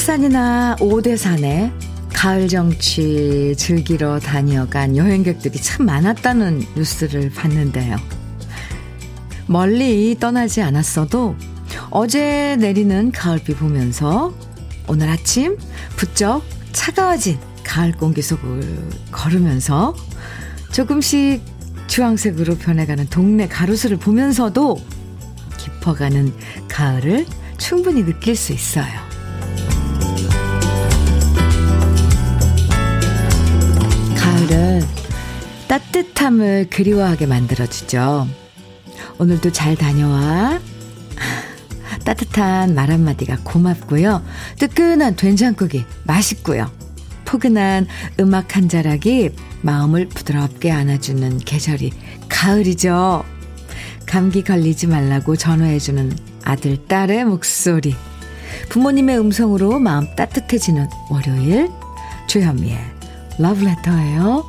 설악산이나 오대산에 가을 정취 즐기러 다녀간 여행객들이 참 많았다는 뉴스를 봤는데요. 멀리 떠나지 않았어도 어제 내리는 가을비 보면서 오늘 아침 부쩍 차가워진 가을 공기 속을 걸으면서 조금씩 주황색으로 변해가는 동네 가로수를 보면서도 깊어가는 가을을 충분히 느낄 수 있어요. 가을은 따뜻함을 그리워하게 만들어주죠. 오늘도 잘 다녀와. 따뜻한 말 한마디가 고맙고요. 뜨끈한 된장국이 맛있고요. 포근한 음악 한 자락이 마음을 부드럽게 안아주는 계절이 가을이죠. 감기 걸리지 말라고 전화해주는 아들, 딸의 목소리. 부모님의 음성으로 마음 따뜻해지는 월요일. 주현미의 러브레터예요.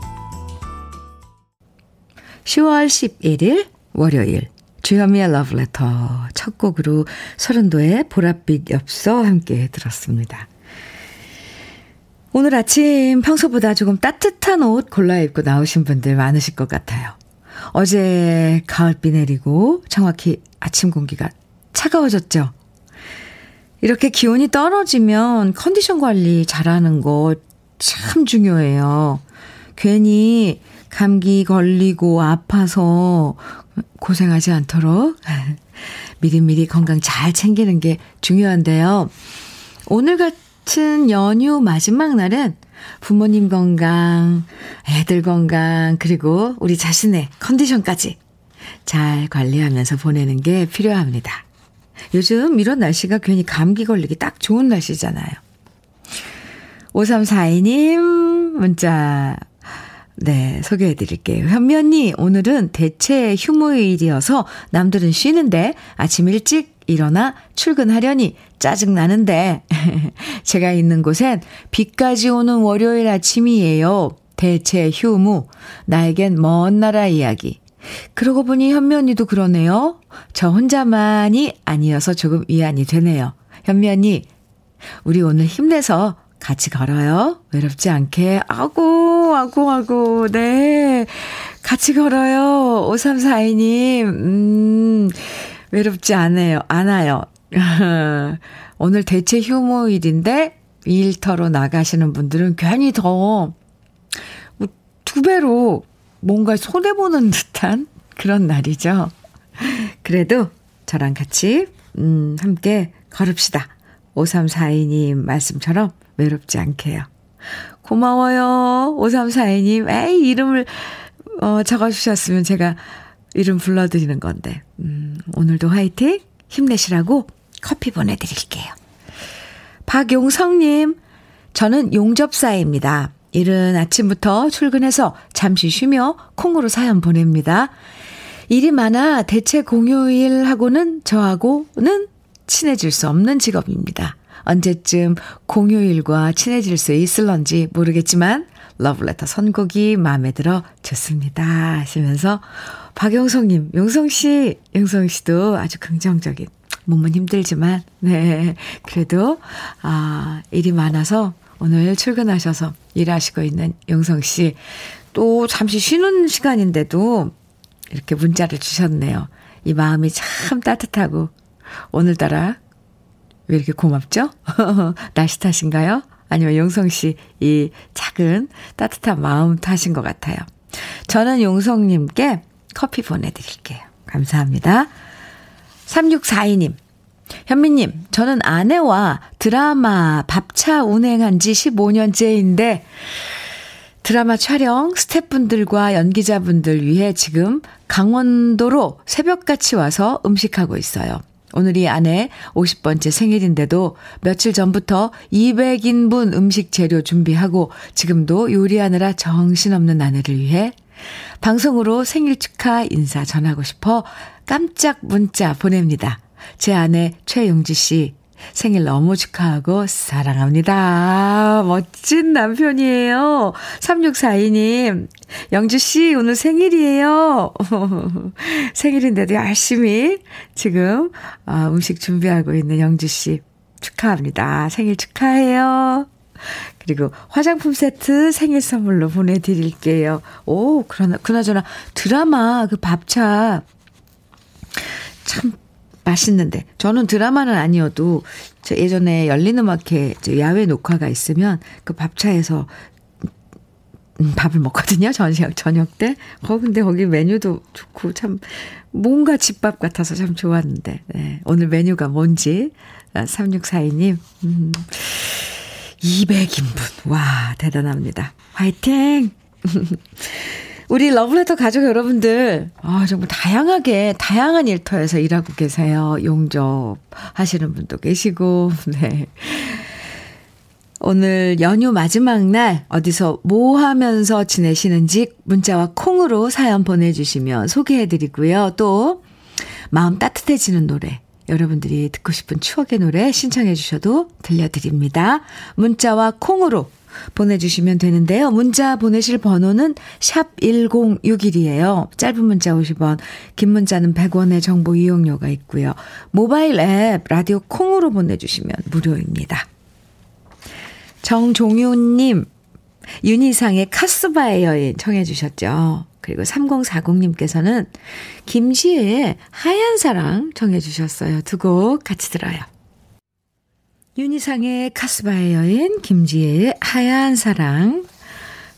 10월 11일 월요일. 주현미의 러브레터 첫 곡으로 서른도의 보랏빛 엽서 함께 들었습니다. 오늘 아침 평소보다 조금 따뜻한 옷 골라 입고 나오신 분들 많으실 것 같아요. 어제 가을비 내리고 정확히 아침 공기가 차가워졌죠. 이렇게 기온이 떨어지면 컨디션 관리 잘하는 거 참 중요해요. 괜히 감기 걸리고 아파서 고생하지 않도록 미리미리 건강 잘 챙기는 게 중요한데요. 오늘 같은 연휴 마지막 날은 부모님 건강, 애들 건강, 그리고 우리 자신의 컨디션까지 잘 관리하면서 보내는 게 필요합니다. 요즘 이런 날씨가 괜히 감기 걸리기 딱 좋은 날씨잖아요. 5342님 문자 네, 소개해 드릴게요. 현미 언니, 오늘은 대체 휴무일이어서 남들은 쉬는데 아침 일찍 일어나 출근하려니 짜증나는데 제가 있는 곳엔 비까지 오는 월요일 아침이에요. 대체 휴무. 나에겐 먼 나라 이야기. 그러고 보니 현미 언니도 그러네요. 저 혼자만이 아니어서 조금 위안이 되네요. 현미 언니, 우리 오늘 힘내서 같이 걸어요. 외롭지 않게. 아고, 아고, 아고, 네. 같이 걸어요. 5342님, 음, 외롭지 않아요. 않아요. 오늘 대체 휴무일인데, 일터로 나가시는 분들은 괜히 더, 뭐, 두 배로 뭔가 손해보는 듯한 그런 날이죠. 그래도 저랑 같이, 음, 함께 걸읍시다. 5342님 말씀처럼 외롭지 않게요. 고마워요. 5342님. 에이, 이름을, 어, 적어주셨으면 제가 이름 불러드리는 건데. 음, 오늘도 화이팅! 힘내시라고 커피 보내드릴게요. 박용성님, 저는 용접사입니다. 이른 아침부터 출근해서 잠시 쉬며 콩으로 사연 보냅니다. 일이 많아 대체 공휴일하고는 저하고는 친해질 수 없는 직업입니다. 언제쯤 공휴일과 친해질 수 있을런지 모르겠지만 러브레터 선곡이 마음에 들어 좋습니다 하시면서 박영성님, 용성씨, 용성씨도 아주 긍정적인 몸은 힘들지만 네 그래도 아 일이 많아서 오늘 출근하셔서 일하시고 있는 용성씨 또 잠시 쉬는 시간인데도 이렇게 문자를 주셨네요. 이 마음이 참 따뜻하고 오늘따라 왜 이렇게 고맙죠? 날씨 탓인가요? 아니면 용성 씨 이 작은 따뜻한 마음 탓인 것 같아요. 저는 용성님께 커피 보내드릴게요. 감사합니다. 3642님. 현미님, 저는 아내와 드라마 밥차 운행한 지 15년째인데, 드라마 촬영 스태프분들과 연기자분들 위해 지금 강원도로 새벽같이 와서 음식하고 있어요. 오늘이 아내 50번째 생일인데도 며칠 전부터 200인분 음식 재료 준비하고 지금도 요리하느라 정신없는 아내를 위해 방송으로 생일 축하 인사 전하고 싶어 깜짝 문자 보냅니다. 제 아내 최용지 씨 생일 너무 축하하고 사랑합니다. 멋진 남편이에요. 3642님, 영주씨, 오늘 생일이에요. 생일인데도 열심히 지금 아, 음식 준비하고 있는 영주씨. 축하합니다. 생일 축하해요. 그리고 화장품 세트 생일 선물로 보내드릴게요. 오, 그러나, 그나저나 드라마 그 밥차 참 맛있는데. 저는 드라마는 아니어도 저 예전에 열린 음악회 야외 녹화가 있으면 그 밥차에서 음, 밥을 먹거든요. 저녁, 저녁 때. 어, 근데 거기 메뉴도 좋고 참 뭔가 집밥 같아서 참 좋았는데. 네. 오늘 메뉴가 뭔지. 3642님. 아, 음. 200인분. 와, 대단합니다. 화이팅! 우리 러브레터 가족 여러분들, 아, 정말 다양하게, 다양한 일터에서 일하고 계세요. 용접 하시는 분도 계시고, 네. 오늘 연휴 마지막 날 어디서 뭐 하면서 지내시는지 문자와 콩으로 사연 보내주시면 소개해드리고요. 또 마음 따뜻해지는 노래 여러분들이 듣고 싶은 추억의 노래 신청해 주셔도 들려드립니다. 문자와 콩으로 보내주시면 되는데요. 문자 보내실 번호는 샵 1061이에요. 짧은 문자 50원, 긴 문자는 100원의 정보 이용료가 있고요. 모바일 앱 라디오 콩으로 보내주시면 무료입니다. 정종윤님, 윤희상의 카스바의 여인 청해 주셨죠. 그리고 3040님께서는 김시혜의 하얀 사랑 청해 주셨어요. 두 곡 같이 들어요. 윤희상의 카스바의 여인, 김지혜의 하얀 사랑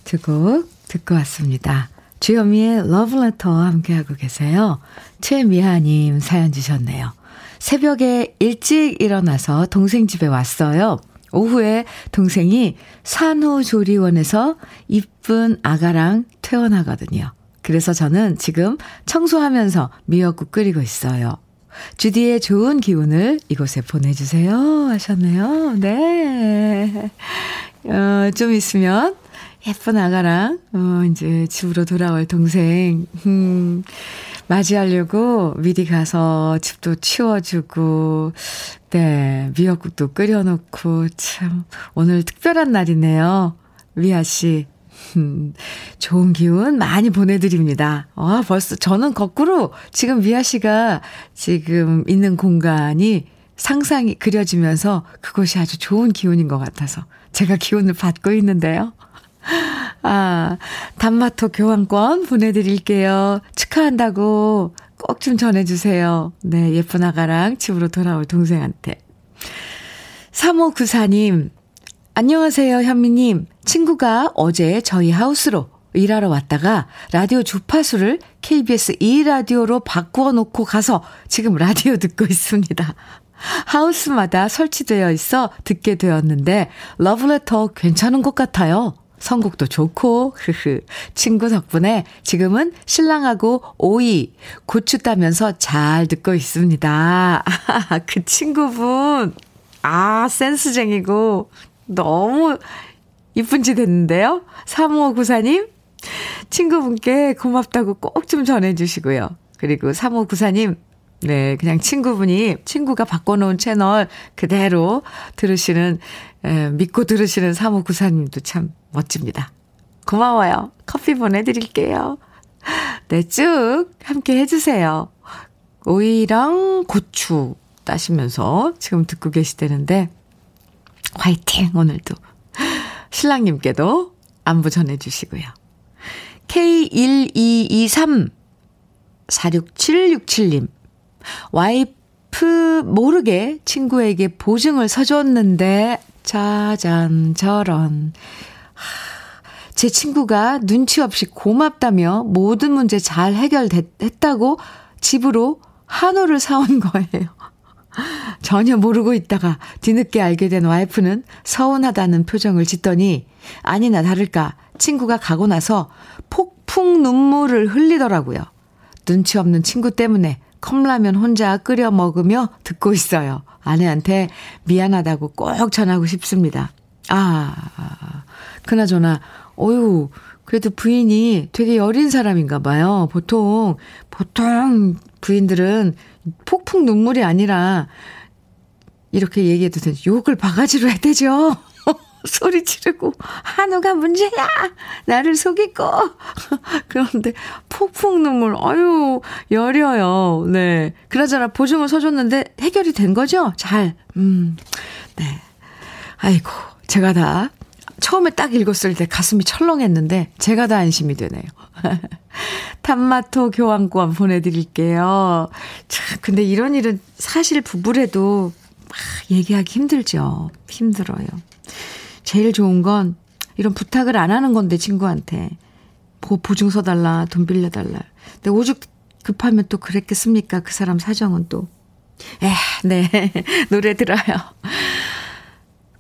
두 곡 듣고 왔습니다. 주현미의 러브레터와 함께하고 계세요. 최미아님 사연 주셨네요. 새벽에 일찍 일어나서 동생 집에 왔어요. 오후에 동생이 산후조리원에서 이쁜 아가랑 퇴원하거든요. 그래서 저는 지금 청소하면서 미역국 끓이고 있어요. 주디의 좋은 기운을 이곳에 보내주세요. 하셨네요. 네. 어, 좀 있으면 예쁜 아가랑, 어, 이제 집으로 돌아올 동생, 음, 맞이하려고 미리 가서 집도 치워주고, 네, 미역국도 끓여놓고, 참, 오늘 특별한 날이네요. 위아 씨. 음, 좋은 기운 많이 보내드립니다. 아, 벌써 저는 거꾸로 지금 미아 씨가 지금 있는 공간이 상상이 그려지면서 그것이 아주 좋은 기운인 것 같아서 제가 기운을 받고 있는데요. 아, 단마토 교환권 보내드릴게요. 축하한다고 꼭 좀 전해주세요. 네, 예쁜 아가랑 집으로 돌아올 동생한테. 3594님, 안녕하세요, 현미님. 친구가 어제 저희 하우스로 일하러 왔다가 라디오 주파수를 KBS 2라디오로 바꾸어 놓고 가서 지금 라디오 듣고 있습니다. 하우스마다 설치되어 있어 듣게 되었는데 러브레터 괜찮은 것 같아요. 선곡도 좋고, 흐흐. 친구 덕분에 지금은 신랑하고 오이, 고추 따면서 잘 듣고 있습니다. 그 친구분, 아, 센스쟁이고, 너무 이쁜 짓 했는데요. 3594님, 친구분께 고맙다고 꼭 좀 전해주시고요. 그리고 3594님, 네, 그냥 친구분이, 친구가 바꿔놓은 채널 그대로 들으시는, 에, 믿고 들으시는 3594님도 참 멋집니다. 고마워요. 커피 보내드릴게요. 네, 쭉 함께 해주세요. 오이랑 고추 따시면서 지금 듣고 계시다는데, 화이팅, 오늘도. 신랑님께도 안부 전해주시고요. K1223 46767님. 와이프 모르게 친구에게 보증을 서줬는데, 짜잔, 저런. 제 친구가 눈치 없이 고맙다며 모든 문제 잘 해결했다고 집으로 한우를 사온 거예요. 전혀 모르고 있다가 뒤늦게 알게 된 와이프는 서운하다는 표정을 짓더니 아니나 다를까 친구가 가고 나서 폭풍 눈물을 흘리더라고요. 눈치 없는 친구 때문에 컵라면 혼자 끓여 먹으며 듣고 있어요. 아내한테 미안하다고 꼭 전하고 싶습니다. 아, 그나저나, 어유 그래도 부인이 되게 여린 사람인가 봐요. 보통, 보통 부인들은 폭풍 눈물이 아니라 이렇게 얘기해도 되죠. 욕을 바가지로 해야 되죠. 소리 지르고 한우가 문제야. 나를 속이고. 그런데 폭풍 눈물. 아유, 여려요. 네. 그나저나 보증을 서줬는데 해결이 된 거죠? 잘. 음. 네. 아이고, 제가 다 처음에 딱 읽었을 때 가슴이 철렁했는데 제가 다 안심이 되네요. 탄마토 교환권 보내드릴게요. 참, 근데 이런 일은 사실 부부래도 막 얘기하기 힘들죠. 힘들어요. 제일 좋은 건 이런 부탁을 안 하는 건데 친구한테 보, 보증서 달라 돈 빌려달라. 근데 오죽 급하면 또 그랬겠습니까? 그 사람 사정은 또. 에, 네. 노래 들어요.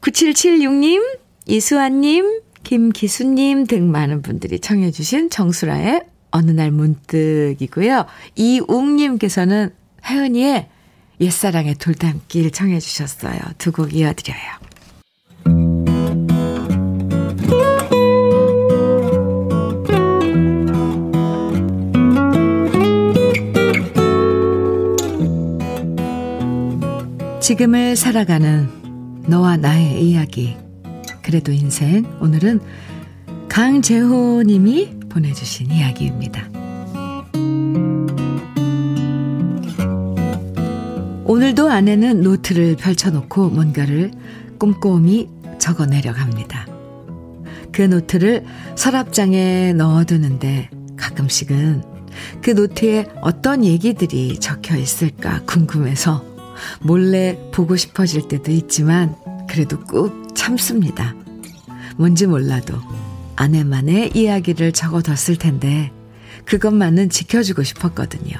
9776님, 이수아님, 김기수님 등 많은 분들이 청해주신 정수라의 어느 날 문득이고요. 이웅님께서는 혜은이의 옛사랑의 돌담길 청해주셨어요. 두 곡 이어드려요. 지금을 살아가는 너와 나의 이야기. 그래도 인생. 오늘은 강재호 님이 보내주신 이야기입니다. 오늘도 아내는 노트를 펼쳐놓고 뭔가를 꼼꼼히 적어 내려갑니다. 그 노트를 서랍장에 넣어두는데 가끔씩은 그 노트에 어떤 얘기들이 적혀 있을까 궁금해서 몰래 보고 싶어질 때도 있지만 그래도 꾹 참습니다. 뭔지 몰라도 아내만의 이야기를 적어뒀을 텐데 그것만은 지켜주고 싶었거든요.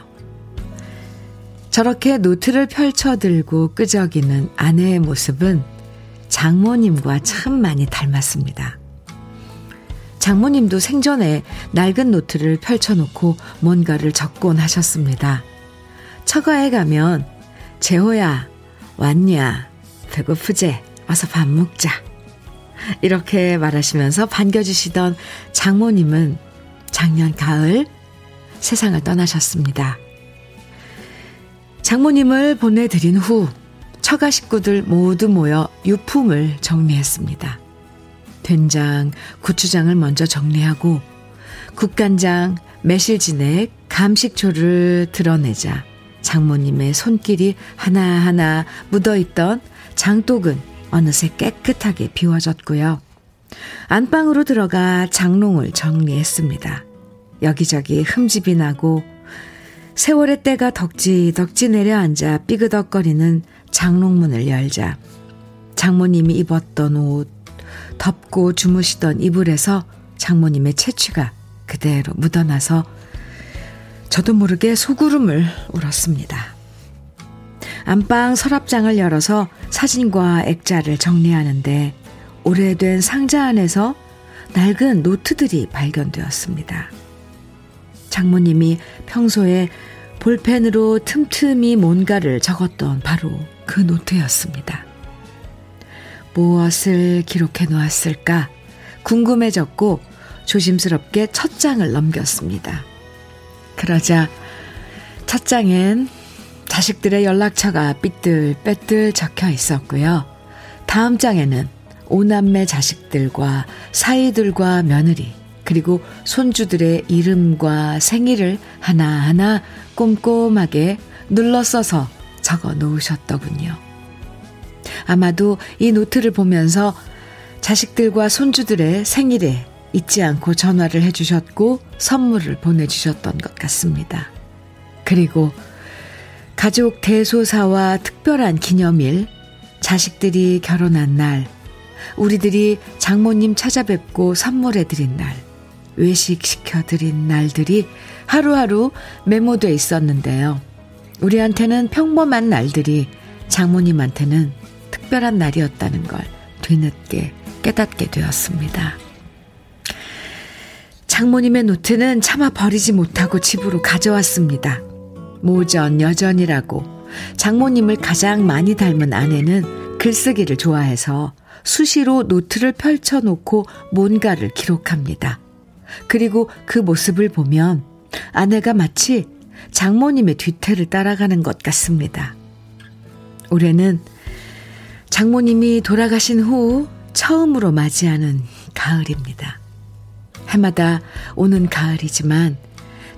저렇게 노트를 펼쳐들고 끄적이는 아내의 모습은 장모님과 참 많이 닮았습니다. 장모님도 생전에 낡은 노트를 펼쳐놓고 뭔가를 적곤 하셨습니다. 처가에 가면 재호야, 왔냐? 배고프제? 어서 밥 먹자. 이렇게 말하시면서 반겨주시던 장모님은 작년 가을 세상을 떠나셨습니다. 장모님을 보내드린 후 처가 식구들 모두 모여 유품을 정리했습니다. 된장, 고추장을 먼저 정리하고 국간장, 매실진액, 감식초를 드러내자 장모님의 손길이 하나하나 묻어있던 장독은 어느새 깨끗하게 비워졌고요. 안방으로 들어가 장롱을 정리했습니다. 여기저기 흠집이 나고 세월의 때가 덕지덕지 내려앉아 삐그덕거리는 장롱문을 열자 장모님이 입었던 옷, 덮고 주무시던 이불에서 장모님의 채취가 그대로 묻어나서 저도 모르게 소구름을 울었습니다. 안방 서랍장을 열어서 사진과 액자를 정리하는데 오래된 상자 안에서 낡은 노트들이 발견되었습니다. 장모님이 평소에 볼펜으로 틈틈이 뭔가를 적었던 바로 그 노트였습니다. 무엇을 기록해 놓았을까 궁금해졌고 조심스럽게 첫 장을 넘겼습니다. 그러자 첫 장엔 자식들의 연락처가 삐뚤빼뚤 적혀 있었고요. 다음 장에는 오남매 자식들과 사이들과 며느리, 그리고 손주들의 이름과 생일을 하나하나 꼼꼼하게 눌러 써서 적어 놓으셨더군요. 아마도 이 노트를 보면서 자식들과 손주들의 생일에 잊지 않고 전화를 해주셨고 선물을 보내주셨던 것 같습니다. 그리고 가족 대소사와 특별한 기념일, 자식들이 결혼한 날, 우리들이 장모님 찾아뵙고 선물해드린 날, 외식 시켜드린 날들이 하루하루 메모돼 있었는데요. 우리한테는 평범한 날들이 장모님한테는 특별한 날이었다는 걸 뒤늦게 깨닫게 되었습니다. 장모님의 노트는 차마 버리지 못하고 집으로 가져왔습니다. 모전 여전이라고 장모님을 가장 많이 닮은 아내는 글쓰기를 좋아해서 수시로 노트를 펼쳐놓고 뭔가를 기록합니다. 그리고 그 모습을 보면 아내가 마치 장모님의 뒤태를 따라가는 것 같습니다. 올해는 장모님이 돌아가신 후 처음으로 맞이하는 가을입니다. 해마다 오는 가을이지만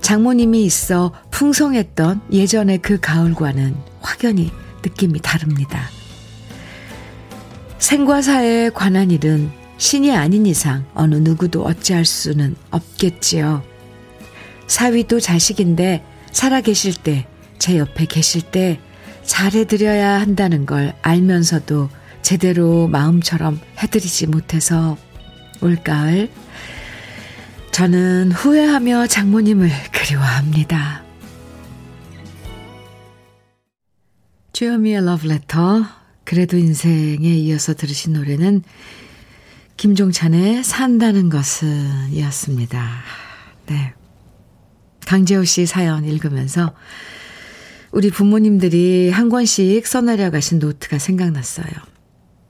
장모님이 있어 풍성했던 예전의 그 가을과는 확연히 느낌이 다릅니다. 생과 사에 관한 일은 신이 아닌 이상 어느 누구도 어찌할 수는 없겠지요. 사위도 자식인데 살아 계실 때, 제 옆에 계실 때 잘해드려야 한다는 걸 알면서도 제대로 마음처럼 해드리지 못해서 올가을 저는 후회하며 장모님을 그리워합니다. 주여미의 러브레터 그래도 인생에 이어서 들으신 노래는 김종찬의 산다는 것은 이었습니다. 네. 강재호 씨 사연 읽으면서 우리 부모님들이 한 권씩 써내려 가신 노트가 생각났어요.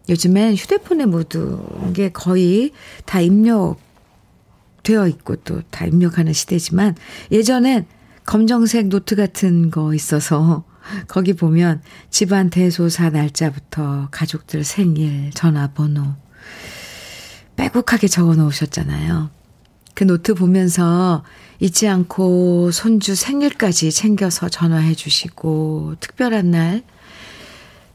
요즘엔 휴대폰에 모든 게 거의 다 입력 되어 있고 또 다 입력하는 시대지만 예전엔 검정색 노트 같은 거 있어서 거기 보면 집안 대소사 날짜부터 가족들 생일, 전화번호 빼곡하게 적어 놓으셨잖아요. 그 노트 보면서 잊지 않고 손주 생일까지 챙겨서 전화해 주시고 특별한 날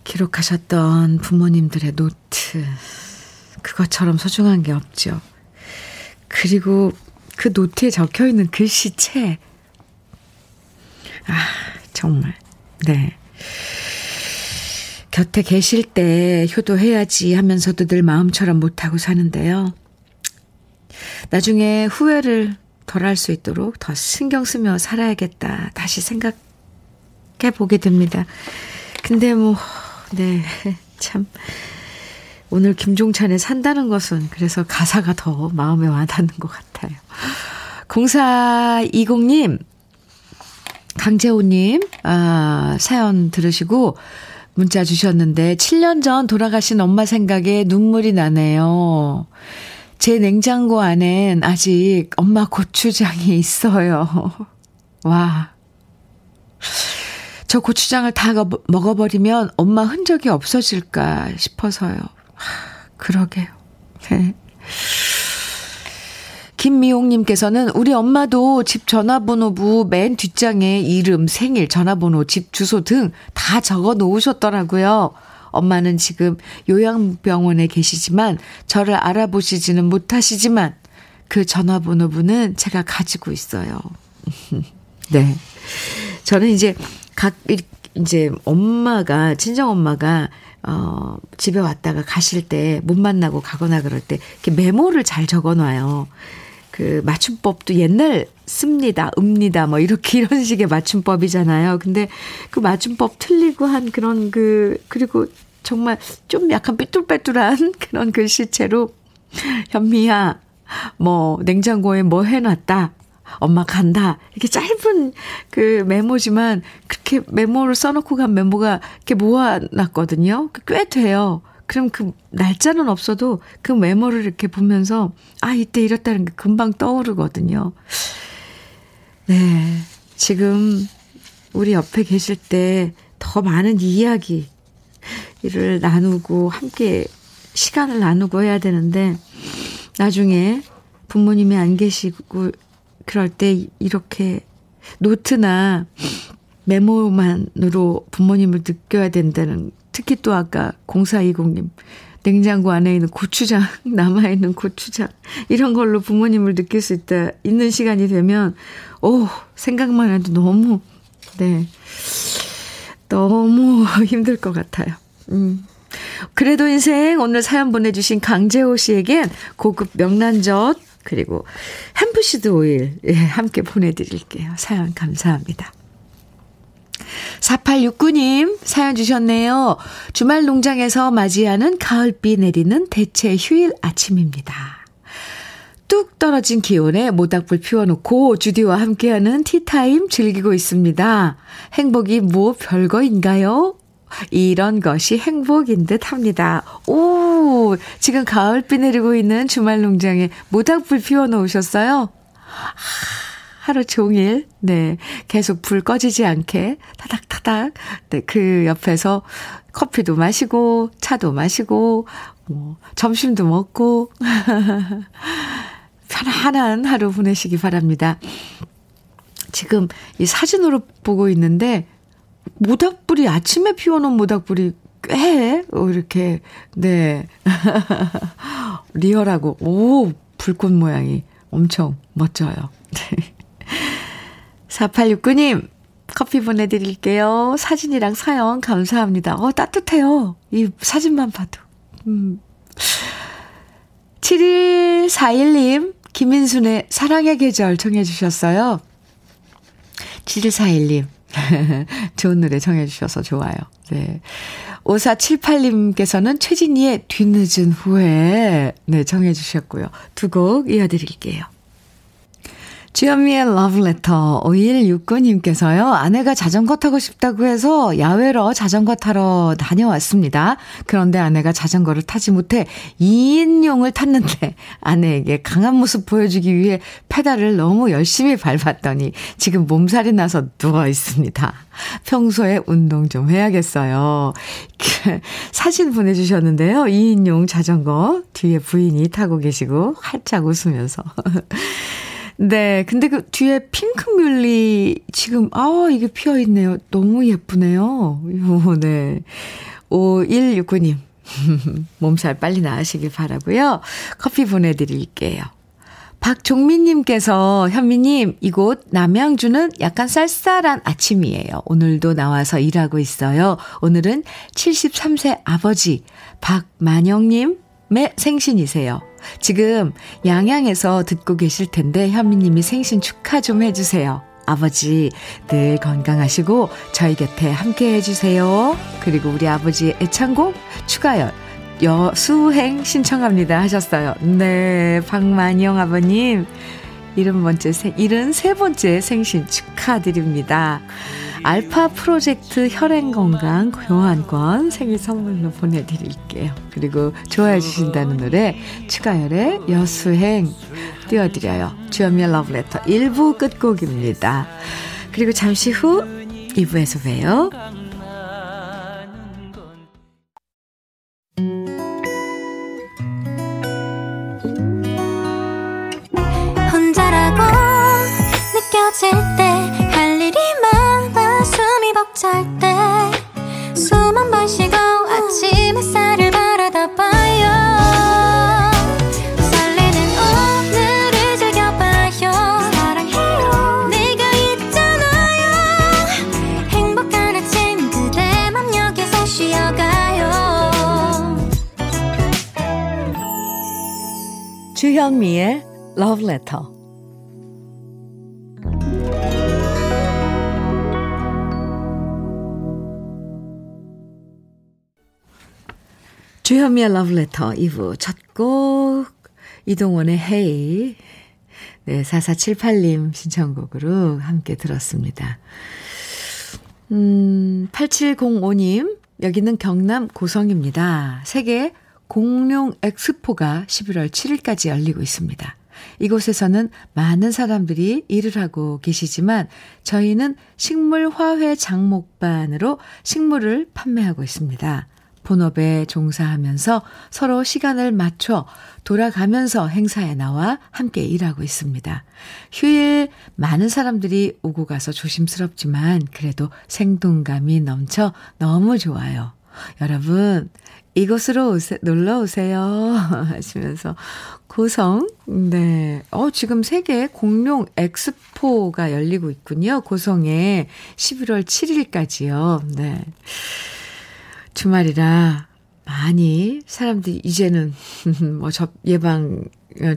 기록하셨던 부모님들의 노트. 그것처럼 소중한 게 없죠. 그리고 그 노트에 적혀 있는 글씨체. 아, 정말. 네. 곁에 계실 때 효도해야지 하면서도 늘 마음처럼 못하고 사는데요. 나중에 후회를 덜 할 수 있도록 더 신경 쓰며 살아야겠다. 다시 생각해 보게 됩니다. 근데 뭐, 네. 참. 오늘 김종찬의 산다는 것은 그래서 가사가 더 마음에 와닿는 것 같아요. 0420님, 강재호님, 아, 사연 들으시고 문자 주셨는데, 7년 전 돌아가신 엄마 생각에 눈물이 나네요. 제 냉장고 안엔 아직 엄마 고추장이 있어요. 와. 저 고추장을 다 먹어버리면 엄마 흔적이 없어질까 싶어서요. 그러게요. 네. 김미용님께서는 우리 엄마도 집 전화번호부 맨 뒷장에 이름, 생일, 전화번호, 집 주소 등 다 적어 놓으셨더라고요. 엄마는 지금 요양병원에 계시지만 저를 알아보시지는 못하시지만 그 전화번호부는 제가 가지고 있어요. 네. 저는 이제 각, 이제 엄마가, 친정엄마가 어, 집에 왔다가 가실 때 못 만나고 가거나 그럴 때 이렇게 메모를 잘 적어 놔요. 그 맞춤법도 옛날 씁니다, 읍니다, 뭐 이렇게 이런 식의 맞춤법이잖아요. 근데 그 맞춤법 틀리고 한 그런 그, 그리고 정말 좀 약간 삐뚤빼뚤한 그런 글씨체로 현미야, 뭐, 냉장고에 뭐 해놨다. 엄마 간다. 이렇게 짧은 그 메모지만 그렇게 메모를 써놓고 간 메모가 이렇게 모아놨거든요. 꽤 돼요. 그럼 그 날짜는 없어도 그 메모를 이렇게 보면서 아, 이때 이랬다는 게 금방 떠오르거든요. 네. 지금 우리 옆에 계실 때 더 많은 이야기 를 나누고 함께 시간을 나누고 해야 되는데 나중에 부모님이 안 계시고 그럴 때 이렇게 노트나 메모만으로 부모님을 느껴야 된다는 특히 또 아까 0420님 냉장고 안에 있는 고추장, 남아있는 고추장, 이런 걸로 부모님을 느낄 수 있다, 있는 시간이 되면, 오, 생각만 해도 너무, 네. 너무 힘들 것 같아요. 음. 그래도 인생 오늘 사연 보내주신 강재호 씨에겐 고급 명란젓, 그리고 햄프시드 오일, 예, 함께 보내드릴게요. 사연 감사합니다. 4869님 사연 주셨네요. 주말 농장에서 맞이하는 가을비 내리는 대체 휴일 아침입니다. 뚝 떨어진 기온에 모닥불 피워놓고 주디와 함께하는 티타임 즐기고 있습니다. 행복이 뭐 별거인가요? 이런 것이 행복인 듯 합니다. 오, 지금 가을비 내리고 있는 주말 농장에 모닥불 피워 놓으셨어요? 하루 종일, 네, 계속 불 꺼지지 않게 타닥타닥, 네, 그 옆에서 커피도 마시고, 차도 마시고, 뭐, 점심도 먹고, 편안한 하루 보내시기 바랍니다. 지금 이 사진으로 보고 있는데, 모닥불이 아침에 피워놓은 모닥불이 꽤, 이렇게, 네. 리얼하고, 오, 불꽃 모양이 엄청 멋져요. 4869님, 커피 보내드릴게요. 사진이랑 사연 감사합니다. 어, 따뜻해요. 이 사진만 봐도. 음. 7141님, 김인순의 사랑의 계절 청해 주셨어요. 7141님, 좋은 노래 청해주셔서 좋아요. 네. 5478님께서는 최진희의 뒤늦은 후에, 네, 청해주셨고요. 두 곡 이어드릴게요. 주현미의 러브레터 5169님께서요. 아내가 자전거 타고 싶다고 해서 야외로 자전거 타러 다녀왔습니다. 그런데 아내가 자전거를 타지 못해 2인용을 탔는데 아내에게 강한 모습 보여주기 위해 페달을 너무 열심히 밟았더니 지금 몸살이 나서 누워 있습니다. 평소에 운동 좀 해야겠어요. 사진 보내주셨는데요. 2인용 자전거 뒤에 부인이 타고 계시고 활짝 웃으면서. 네. 근데 그 뒤에 핑크뮬리 지금, 아, 이게 피어 있네요. 너무 예쁘네요. 요, 네. 5169님. 몸살 빨리 나으시길 바라고요. 커피 보내드릴게요. 박종민님께서 현미님 이곳 남양주는 약간 쌀쌀한 아침이에요. 오늘도 나와서 일하고 있어요. 오늘은 73세 아버지 박만영님 의 생신이세요. 지금 양양에서 듣고 계실 텐데 현미님이 생신 축하 좀 해주세요. 아버지 늘 건강하시고 저희 곁에 함께 해주세요. 그리고 우리 아버지의 애창곡 추가열 여수행 신청합니다 하셨어요. 네, 박만영 아버님 일흔 번째 생, 일흔 세 번째 생신 축하드립니다. 알파 프로젝트 혈행 건강 교환권 생일 선물로 보내드릴게요. 그리고 좋아해 주신다는 노래 추가열의 여수행 띄워드려요. 주현미의 러브레터 1부 끝곡입니다. 그리고 잠시 후 2부에서 봬요. 혼자라고 느껴질 때 번 쉬고 행복한 아침 그대 맘 여기서 쉬어가요. 주현미의 Love Letter 주현미의 러브레터 2부 첫 곡 이동원의 헤이 네, 4478님 신청곡으로 함께 들었습니다. 음, 8705님 여기는 경남 고성입니다. 세계 공룡 엑스포가 11월 7일까지 열리고 있습니다. 이곳에서는 많은 사람들이 일을 하고 계시지만 저희는 식물 화훼 장목반으로 식물을 판매하고 있습니다. 본업에 종사하면서 서로 시간을 맞춰 돌아가면서 행사에 나와 함께 일하고 있습니다. 휴일 많은 사람들이 오고 가서 조심스럽지만 그래도 생동감이 넘쳐 너무 좋아요. 여러분, 이곳으로 오세, 놀러 오세요. 하시면서 고성, 네. 어, 지금 세계 공룡 엑스포가 열리고 있군요. 고성에 11월 7일까지요. 네. 주말이라 많이 사람들이 이제는 뭐 접, 예방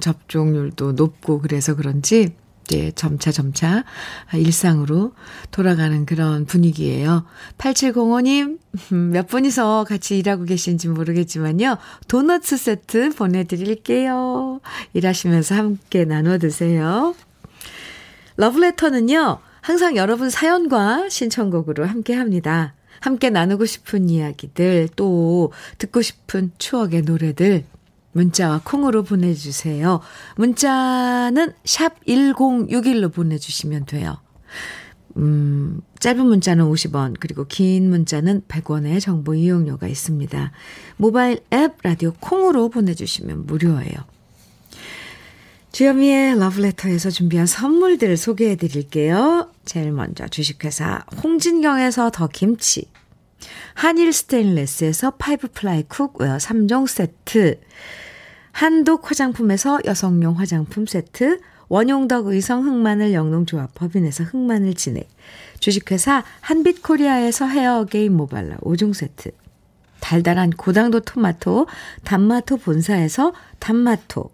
접종률도 높고 그래서 그런지 이제 점차 점차 일상으로 돌아가는 그런 분위기예요. 8705님, 몇 분이서 같이 일하고 계신지 모르겠지만요. 도너츠 세트 보내드릴게요. 일하시면서 함께 나눠 드세요. 러브레터는요, 항상 여러분 사연과 신청곡으로 함께 합니다. 함께 나누고 싶은 이야기들, 또 듣고 싶은 추억의 노래들, 문자와 콩으로 보내주세요. 문자는 샵 1061로 보내주시면 돼요. 음, 짧은 문자는 50원, 그리고 긴 문자는 100원의 정보 이용료가 있습니다. 모바일 앱 라디오 콩으로 보내주시면 무료예요. 주현미의 러브레터에서 준비한 선물들 소개해 드릴게요. 제일 먼저 주식회사 홍진경에서 더 김치, 한일 스테인레스에서 five ply cookware 3종 세트, 한독 화장품에서 여성용 화장품 세트, 원용덕 의성 흑마늘 영농조합 법인에서 흑마늘 진액, 주식회사 한빛코리아에서 헤어 게임 모발라 5종 세트, 달달한 고당도 토마토, 단마토 본사에서 단마토,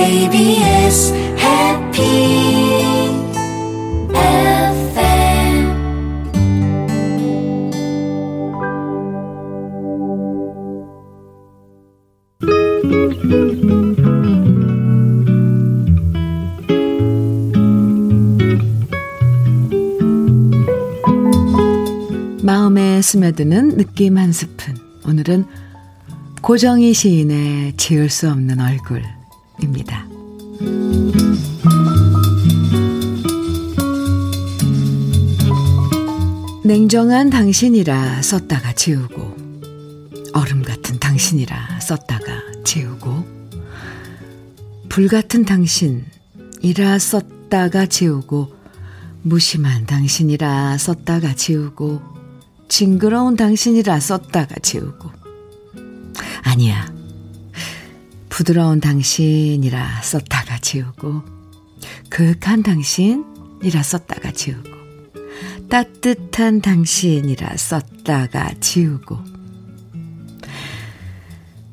KBS 해피 마음에 스며드는 느낌 한 스푼. 오늘은 고정희 시인의 지을 수 없는 얼굴 입니다. 냉정한 당신이라 썼다가 지우고, 얼음 같은 당신이라 썼다가 지우고, 불 같은 당신이라 썼다가 지우고, 무심한 당신이라 썼다가 지우고, 징그러운 당신이라 썼다가 지우고. 아니야. 부드러운 당신이라 썼다가 지우고, 그윽한 당신이라 썼다가 지우고, 따뜻한 당신이라 썼다가 지우고,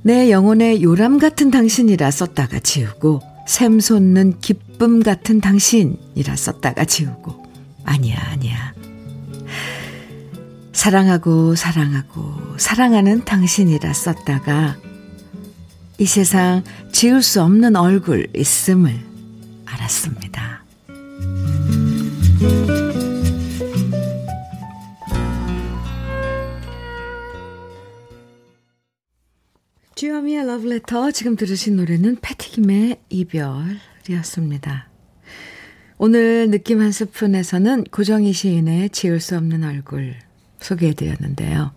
내 영혼의 요람 같은 당신이라 썼다가 지우고, 샘솟는 기쁨 같은 당신이라 썼다가 지우고, 아니야, 아니야. 사랑하고 사랑하고 사랑하는 당신이라 썼다가 이 세상 지울 수 없는 얼굴 있음을 알았습니다. 주여미의 러브레터 지금 들으신 노래는 패티김의 이별이었습니다. 오늘 느낌 한 스푼에서는 고정희 시인의 지울 수 없는 얼굴 소개해드렸는데요.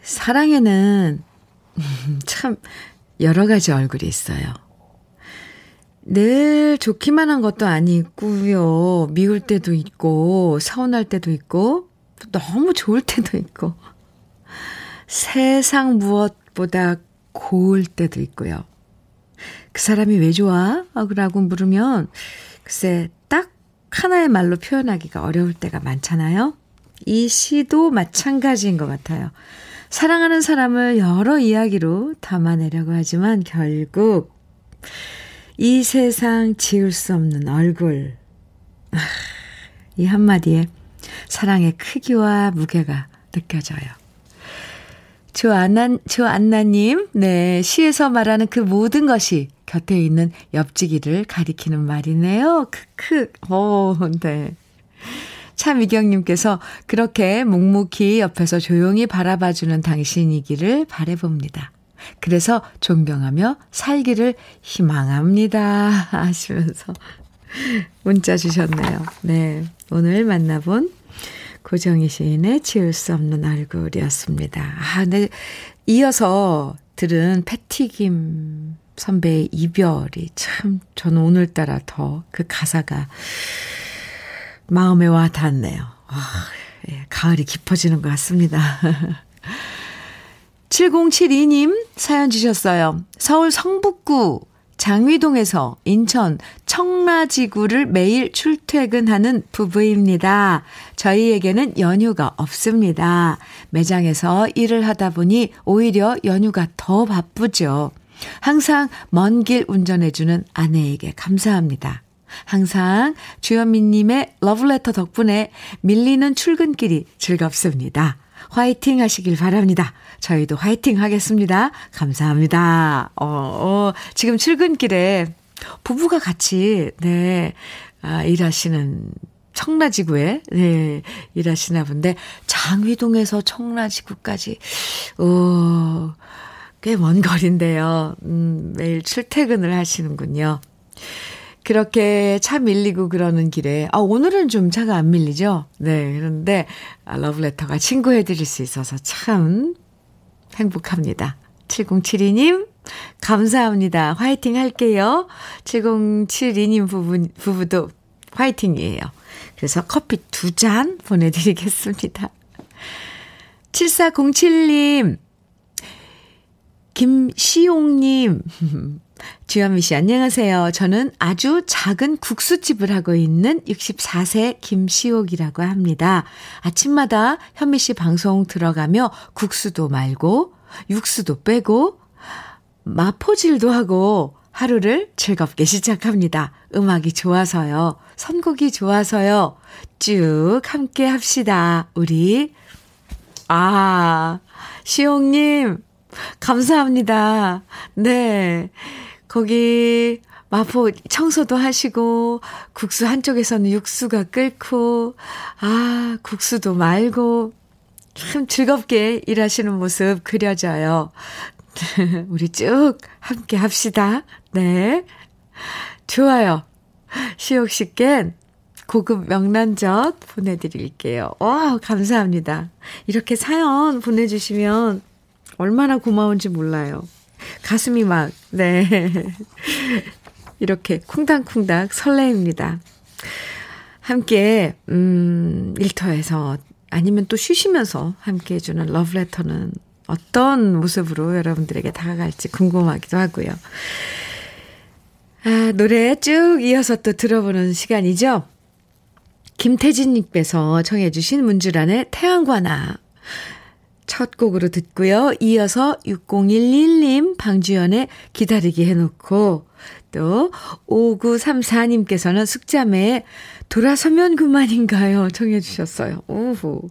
사랑에는 참 여러 가지 얼굴이 있어요. 늘 좋기만 한 것도 아니고요. 미울 때도 있고, 서운할 때도 있고, 너무 좋을 때도 있고, 세상 무엇보다 고울 때도 있고요. 그 사람이 왜 좋아? 라고 물으면, 글쎄, 딱 하나의 말로 표현하기가 어려울 때가 많잖아요. 이 시도 마찬가지인 것 같아요. 사랑하는 사람을 여러 이야기로 담아내려고 하지만 결국 이 세상 지울 수 없는 얼굴. 이 한마디에 사랑의 크기와 무게가 느껴져요. 조안나, 조안나님, 네, 시에서 말하는 그 모든 것이 곁에 있는 옆지기를 가리키는 말이네요. 크크, 오, 네. 차미경님께서 그렇게 묵묵히 옆에서 조용히 바라봐주는 당신이기를 바래봅니다. 그래서 존경하며 살기를 희망합니다. 하시면서 문자 주셨네요. 네. 오늘 만나본 고정희 시인의 지울 수 없는 얼굴이었습니다. 아, 네. 이어서 들은 패티김 선배의 이별이 참 저는 오늘따라 더 그 가사가 마음에 와 닿네요. 아, 예, 가을이 깊어지는 것 같습니다. 7072님 사연 주셨어요. 서울 성북구 장위동에서 인천 청라지구를 매일 출퇴근하는 부부입니다. 저희에게는 연휴가 없습니다. 매장에서 일을 하다 보니 오히려 연휴가 더 바쁘죠. 항상 먼 길 운전해주는 아내에게 감사합니다. 항상 주현미님의 러브레터 덕분에 밀리는 출근길이 즐겁습니다. 화이팅 하시길 바랍니다. 저희도 화이팅 하겠습니다. 감사합니다. 어, 어, 지금 출근길에 부부가 같이, 네, 아, 일하시는 청라지구에, 네, 일하시나 본데, 장위동에서 청라지구까지, 어, 꽤먼 거리인데요. 음, 매일 출퇴근을 하시는군요. 그렇게 차 밀리고 그러는 길에, 아, 오늘은 좀 차가 안 밀리죠? 네, 그런데, 아, 러브레터가 친구해드릴 수 있어서 참 행복합니다. 7072님, 감사합니다. 화이팅 할게요. 7072님 부부, 부부도 화이팅이에요. 그래서 커피 두 잔 보내드리겠습니다. 7407님, 김시용님, 주현미 씨, 안녕하세요. 저는 아주 작은 국수집을 하고 있는 64세 김시옥이라고 합니다. 아침마다 현미 씨 방송 들어가며 국수도 말고, 육수도 빼고, 마포질도 하고, 하루를 즐겁게 시작합니다. 음악이 좋아서요. 선곡이 좋아서요. 쭉 함께 합시다. 우리. 아, 시용님, 감사합니다. 네. 거기 마포 청소도 하시고 국수 한쪽에서는 육수가 끓고 아, 국수도 말고 참 즐겁게 일하시는 모습 그려져요. 우리 쭉 함께 합시다. 네. 좋아요. 시옥 씨께 고급 명란젓 보내드릴게요. 와, 감사합니다. 이렇게 사연 보내주시면 얼마나 고마운지 몰라요. 가슴이 막, 네. 이렇게 쿵당쿵당 설레입니다. 함께, 음, 일터에서 아니면 또 쉬시면서 함께 해주는 러브레터는 어떤 모습으로 여러분들에게 다가갈지 궁금하기도 하고요. 아, 노래 쭉 이어서 또 들어보는 시간이죠. 김태진님께서 청해주신 문주란의 태양과 나. 첫 곡으로 듣고요. 이어서 6011님 방주연의 기다리게 해놓고 또 5934님께서는 숙자매의 돌아서면 그만인가요? 청해 주셨어요. 오호.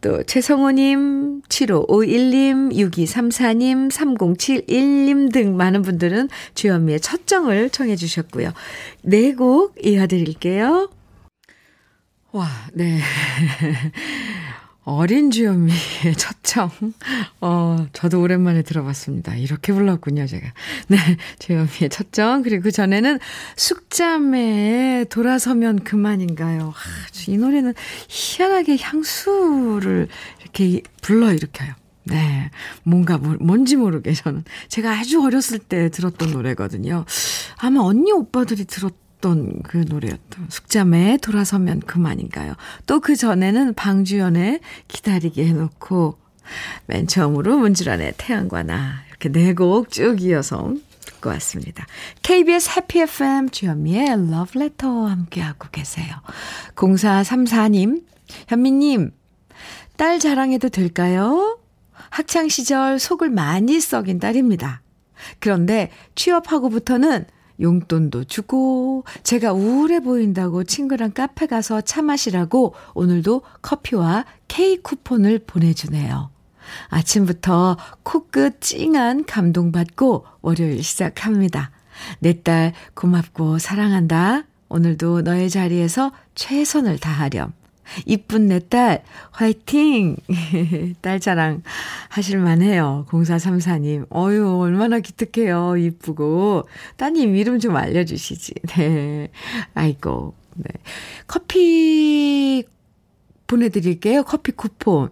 또 최성호님, 7551님, 6234님, 3071님 등 많은 분들은 주현미의 첫 정을 청해 주셨고요. 네 곡 이어드릴게요. 와, 네. 어린 주현미의 첫정. 어, 저도 오랜만에 들어봤습니다. 이렇게 불렀군요, 제가. 네, 주현미의 첫정. 그리고 그 전에는 숙자매에 돌아서면 그만인가요? 아, 이 노래는 희한하게 향수를 이렇게 불러 일으켜요. 네. 뭔가, 뭔지 모르게 저는. 제가 아주 어렸을 때 들었던 노래거든요. 아마 언니 오빠들이 들었 들 었던 그 노래였던 숙자매 돌아서면 그만인가요? 또 그 전에는 방주연의 기다리게 해놓고 맨 처음으로 문주란의 태양과 나 이렇게 네 곡 쭉 이어서 듣고 왔습니다. KBS 해피 FM 주현미의 Love Letter 함께하고 계세요. 0434님, 현미님, 딸 자랑해도 될까요? 학창시절 속을 많이 썩인 딸입니다. 그런데 취업하고부터는 용돈도 주고 제가 우울해 보인다고 친구랑 카페 가서 차 마시라고 오늘도 커피와 케이크 쿠폰을 보내주네요. 아침부터 코끝 찡한 감동받고 월요일 시작합니다. 내 딸 고맙고 사랑한다. 오늘도 너의 자리에서 최선을 다하렴. 이쁜 내 딸, 화이팅! 딸 자랑 하실만 해요. 0434님. 어유 얼마나 기특해요. 이쁘고. 따님 이름 좀 알려주시지. 네. 아이고. 네. 커피 보내드릴게요. 커피 쿠폰.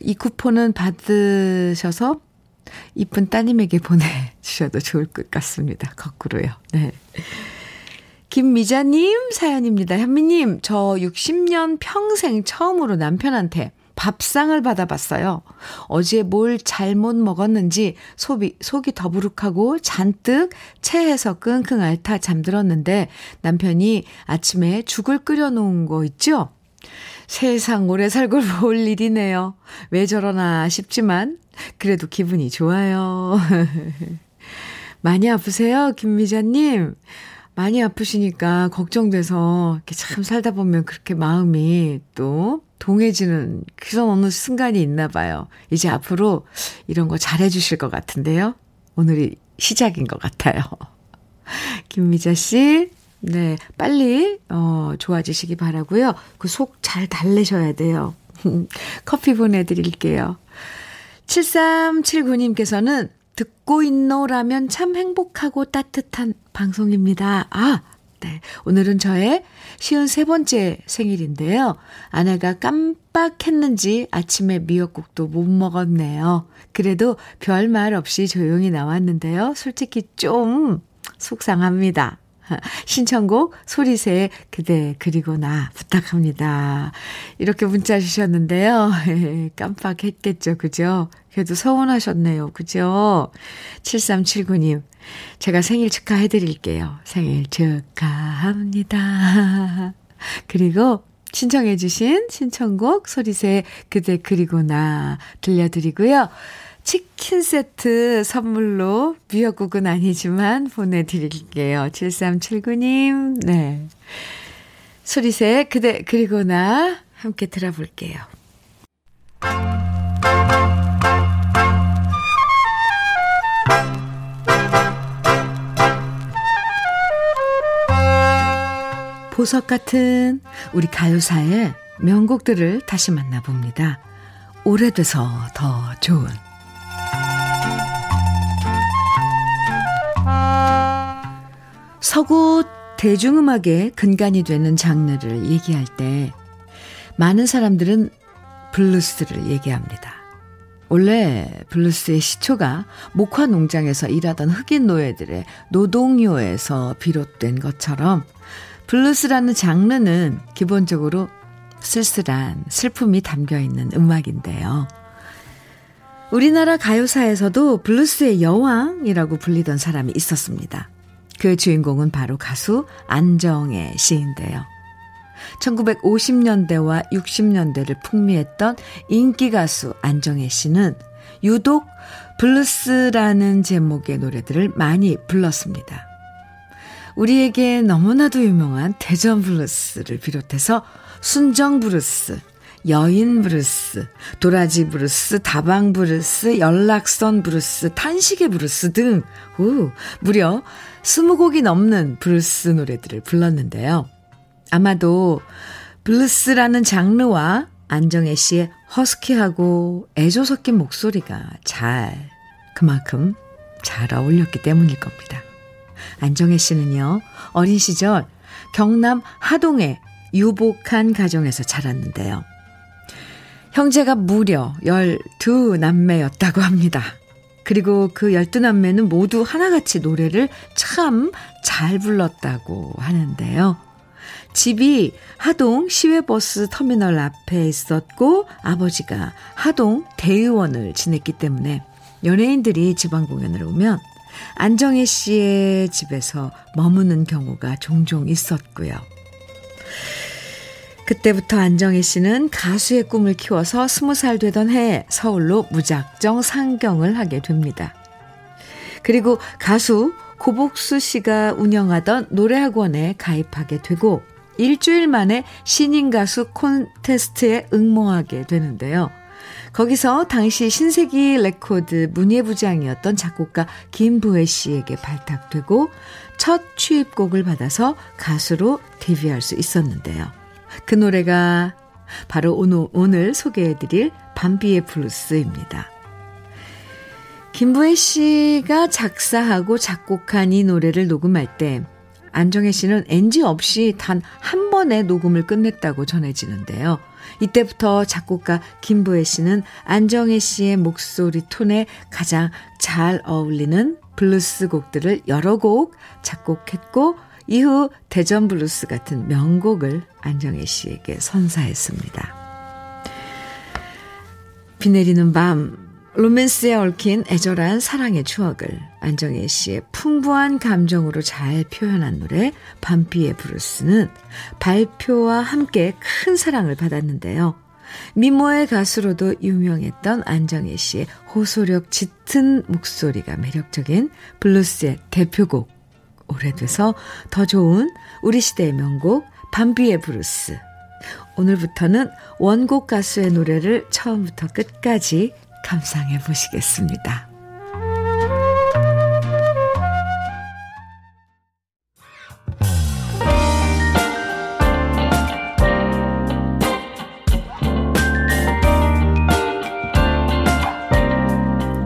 이 쿠폰은 받으셔서 이쁜 따님에게 보내주셔도 좋을 것 같습니다. 거꾸로요. 네. 김미자님 사연입니다. 현미님, 저 60년 평생 처음으로 남편한테 밥상을 받아봤어요. 어제 뭘 잘못 먹었는지 속이, 속이 더부룩하고 잔뜩 체해서 끙끙 앓다 잠들었는데 남편이 아침에 죽을 끓여놓은 거 있죠? 세상 오래 살고 볼 일이네요. 왜 저러나 싶지만 그래도 기분이 좋아요. 많이 아프세요, 김미자님? 많이 아프시니까 걱정돼서 이렇게 참 살다 보면 그렇게 마음이 또 동해지는 그런 어느 순간이 있나 봐요. 이제 앞으로 이런 거 잘해 주실 것 같은데요. 오늘이 시작인 것 같아요. 김미자 씨, 네, 빨리, 어, 좋아지시기 바라고요. 그 속 잘 달래셔야 돼요. 커피 보내드릴게요. 7379님께서는 듣고 있노라면 참 행복하고 따뜻한 방송입니다. 아, 네. 오늘은 저의 쉬운 세 번째 생일인데요. 아내가 깜빡했는지 아침에 미역국도 못 먹었네요. 그래도 별말 없이 조용히 나왔는데요. 솔직히 좀 속상합니다. 신청곡 소리새 그대 그리고 나 부탁합니다. 이렇게 문자 주셨는데요. 깜빡했겠죠. 그죠? 그래도 서운하셨네요. 그죠? 7379님. 제가 생일 축하해 드릴게요. 생일 축하합니다. 그리고 신청해 주신 신청곡 소리새 그대 그리고 나 들려드리고요. 치킨 세트 선물로 미역국은 아니지만 보내드릴게요. 7379님, 네. 소리새, 그대, 그리고 나 함께 들어볼게요. 보석 같은 우리 가요사의 명곡들을 다시 만나봅니다. 오래돼서 더 좋은 서구 대중음악의 근간이 되는 장르를 얘기할 때 많은 사람들은 블루스를 얘기합니다. 원래 블루스의 시초가 목화 농장에서 일하던 흑인 노예들의 노동요에서 비롯된 것처럼 블루스라는 장르는 기본적으로 쓸쓸한 슬픔이 담겨 있는 음악인데요. 우리나라 가요사에서도 블루스의 여왕이라고 불리던 사람이 있었습니다. 그 주인공은 바로 가수 안정애 씨인데요. 1950년대와 60년대를 풍미했던 인기 가수 안정애 씨는 유독 블루스라는 제목의 노래들을 많이 불렀습니다. 우리에게 너무나도 유명한 대전 블루스를 비롯해서 순정 블루스, 여인 브루스, 도라지 브루스, 다방 브루스, 연락선 브루스, 탄식의 브루스 등, 오, 무려 20곡이 넘는 블루스 노래들을 불렀는데요. 아마도 블루스라는 장르와 안정애 씨의 허스키하고 애조 섞인 목소리가 잘, 그만큼 잘 어울렸기 때문일 겁니다. 안정혜 씨는요, 어린 시절 경남 하동의 유복한 가정에서 자랐는데요. 형제가 무려 12남매였다고 합니다. 그리고 그 12남매는 모두 하나같이 노래를 참 잘 불렀다고 하는데요. 집이 하동 시외버스 터미널 앞에 있었고 아버지가 하동 대의원을 지냈기 때문에 연예인들이 지방 공연을 오면 안정혜 씨의 집에서 머무는 경우가 종종 있었고요. 그때부터 안정혜 씨는 가수의 꿈을 키워서 스무 살 되던 해에 서울로 무작정 상경을 하게 됩니다. 그리고 가수 고복수 씨가 운영하던 노래학원에 가입하게 되고 일주일 만에 신인 가수 콘테스트에 응모하게 되는데요. 거기서 당시 신세기 레코드 문예부장이었던 작곡가 김부해 씨에게 발탁되고 첫 취입곡을 받아서 가수로 데뷔할 수 있었는데요. 그 노래가 바로 오늘, 오늘 소개해드릴 밤비의 블루스입니다. 김부해 씨가 작사하고 작곡한 이 노래를 녹음할 때 안정애 씨는 NG 없이 단 한 번의 녹음을 끝냈다고 전해지는데요. 이때부터 작곡가 김부해 씨는 안정애 씨의 목소리 톤에 가장 잘 어울리는 블루스 곡들을 여러 곡 작곡했고 이후 대전 블루스 같은 명곡을 안정애 씨에게 선사했습니다. 비 내리는 밤 로맨스에 얽힌 애절한 사랑의 추억을 안정애 씨의 풍부한 감정으로 잘 표현한 노래 밤비의 브루스는 발표와 함께 큰 사랑을 받았는데요. 미모의 가수로도 유명했던 안정애 씨의 호소력 짙은 목소리가 매력적인 블루스의 대표곡 오래돼서 더 좋은 우리 시대의 명곡 밤비의 브루스. 오늘부터는 원곡 가수의 노래를 처음부터 끝까지 감상해 보시겠습니다.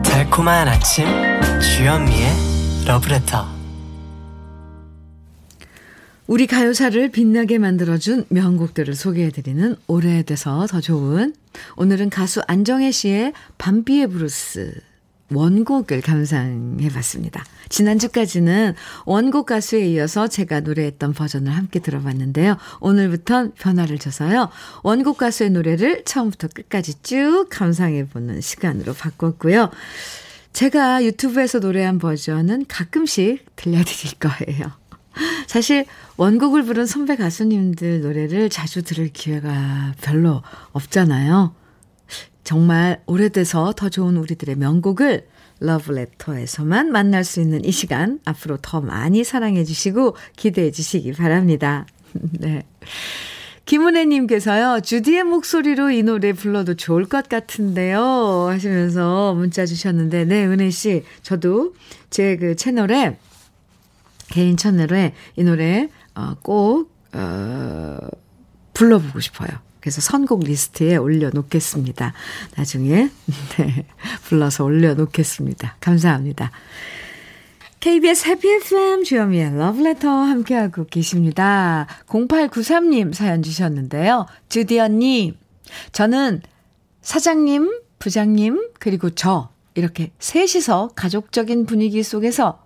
달콤한 아침 주현미의 러브레터 우리 가요사를 빛나게 만들어준 명곡들을 소개해드리는 오래돼서 더 좋은 오늘은 가수 안정애 씨의 밤비의 브루스 원곡을 감상해봤습니다. 지난주까지는 원곡 가수에 이어서 제가 노래했던 버전을 함께 들어봤는데요. 오늘부턴 변화를 줘서요. 원곡 가수의 노래를 처음부터 끝까지 쭉 감상해보는 시간으로 바꿨고요. 제가 유튜브에서 노래한 버전은 가끔씩 들려드릴 거예요. 사실 원곡을 부른 선배 가수님들 노래를 자주 들을 기회가 별로 없잖아요. 정말 오래돼서 더 좋은 우리들의 명곡을 러브레터에서만 만날 수 있는 이 시간 앞으로 더 많이 사랑해 주시고 기대해 주시기 바랍니다. 네. 김은혜님께서요, 주디의 목소리로 이 노래 불러도 좋을 것 같은데요. 하시면서 문자 주셨는데, 네, 은혜씨, 저도 제 그 채널에 개인 채널에 이 노래 어, 꼭 어, 불러보고 싶어요. 그래서 선곡 리스트에 올려놓겠습니다. 나중에 네, 불러서 올려놓겠습니다. 감사합니다. KBS 해피 FM 주현미의 러브레터 함께하고 계십니다. 0893님 사연 주셨는데요. 주디 언니, 저는 사장님, 부장님, 그리고 저 이렇게 셋이서 가족적인 분위기 속에서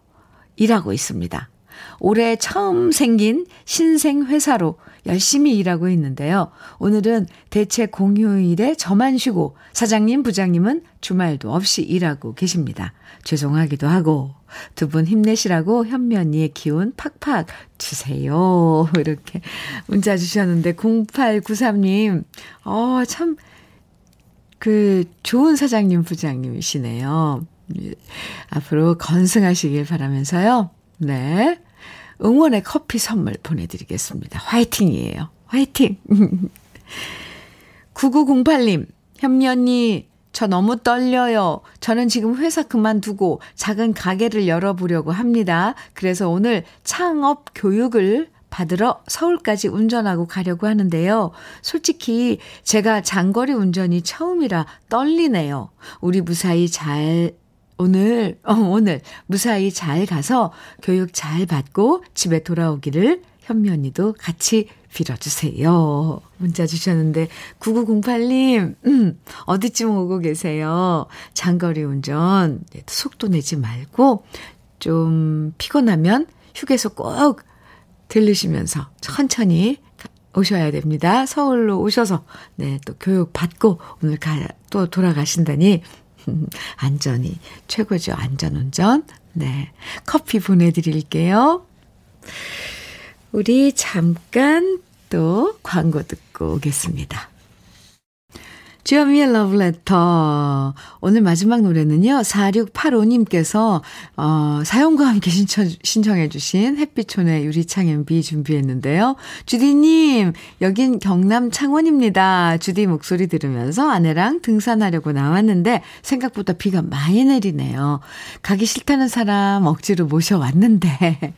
일하고 있습니다. 올해 처음 생긴 신생 회사로 열심히 일하고 있는데요. 오늘은 대체 공휴일에 저만 쉬고 사장님, 부장님은 주말도 없이 일하고 계십니다. 죄송하기도 하고 두 분 힘내시라고 현면이의 기운 팍팍 주세요. 이렇게 문자 주셨는데 0893님, 어, 참, 그, 좋은 사장님, 부장님이시네요. 앞으로 건승하시길 바라면서요. 네. 응원의 커피 선물 보내드리겠습니다. 화이팅이에요. 화이팅! 9908님, 현미 언니, 저 너무 떨려요. 저는 지금 회사 그만두고 작은 가게를 열어보려고 합니다. 그래서 오늘 창업 교육을 받으러 서울까지 운전하고 가려고 하는데요. 솔직히 제가 장거리 운전이 처음이라 떨리네요. 우리 무사히 잘 오늘, 어, 오늘 무사히 잘 가서 교육 잘 받고 집에 돌아오기를 현미 언니도 같이 빌어주세요. 문자 주셨는데, 9908님, 음, 어디쯤 오고 계세요? 장거리 운전, 네, 속도 내지 말고, 좀 피곤하면 휴게소 꼭 들르시면서 천천히 오셔야 됩니다. 서울로 오셔서, 네, 또 교육 받고 오늘 가, 또 돌아가신다니 안전이 최고죠. 안전운전. 네. 커피 보내드릴게요. 우리 잠깐 또 광고 듣고 오겠습니다. 주현미의 러브레터. 오늘 마지막 노래는요, 4685님께서, 어, 사연과 함께 신청, 신청해주신 햇빛촌의 유리창 MB 준비했는데요. 주디님, 여긴 경남 창원입니다. 주디 목소리 들으면서 아내랑 등산하려고 나왔는데, 생각보다 비가 많이 내리네요. 가기 싫다는 사람 억지로 모셔왔는데,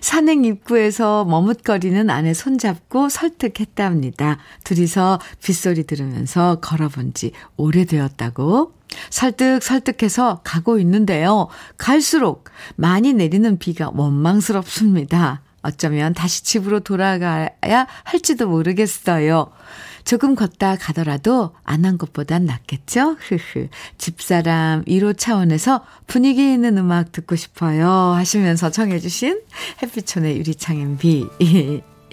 산행 입구에서 머뭇거리는 아내 손잡고 설득했답니다. 둘이서 빗소리 들으면서 걸어본 지 오래되었다고 설득 설득해서 가고 있는데요. 갈수록 많이 내리는 비가 원망스럽습니다. 어쩌면 다시 집으로 돌아가야 할지도 모르겠어요. 조금 걷다 가더라도 안 한 것보단 낫겠죠? 흐흐. 집사람 1호 차원에서 분위기 있는 음악 듣고 싶어요. 하시면서 청해주신 햇빛촌의 유리창엔 비.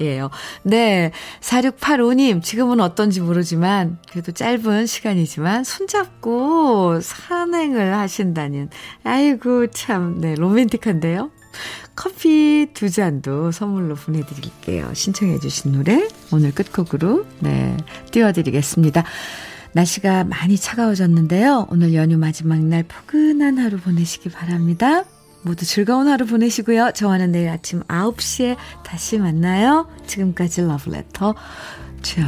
예요. 네. 4685님, 지금은 어떤지 모르지만, 그래도 짧은 시간이지만, 손잡고 산행을 하신다는, 아이고, 참, 네, 로맨틱한데요? 커피 두 잔도 선물로 보내드릴게요. 신청해 주신 노래 오늘 끝곡으로 네 띄워드리겠습니다. 날씨가 많이 차가워졌는데요. 오늘 연휴 마지막 날 포근한 하루 보내시기 바랍니다. 모두 즐거운 하루 보내시고요. 저와는 내일 아침 9시에 다시 만나요. 지금까지 러브레터 저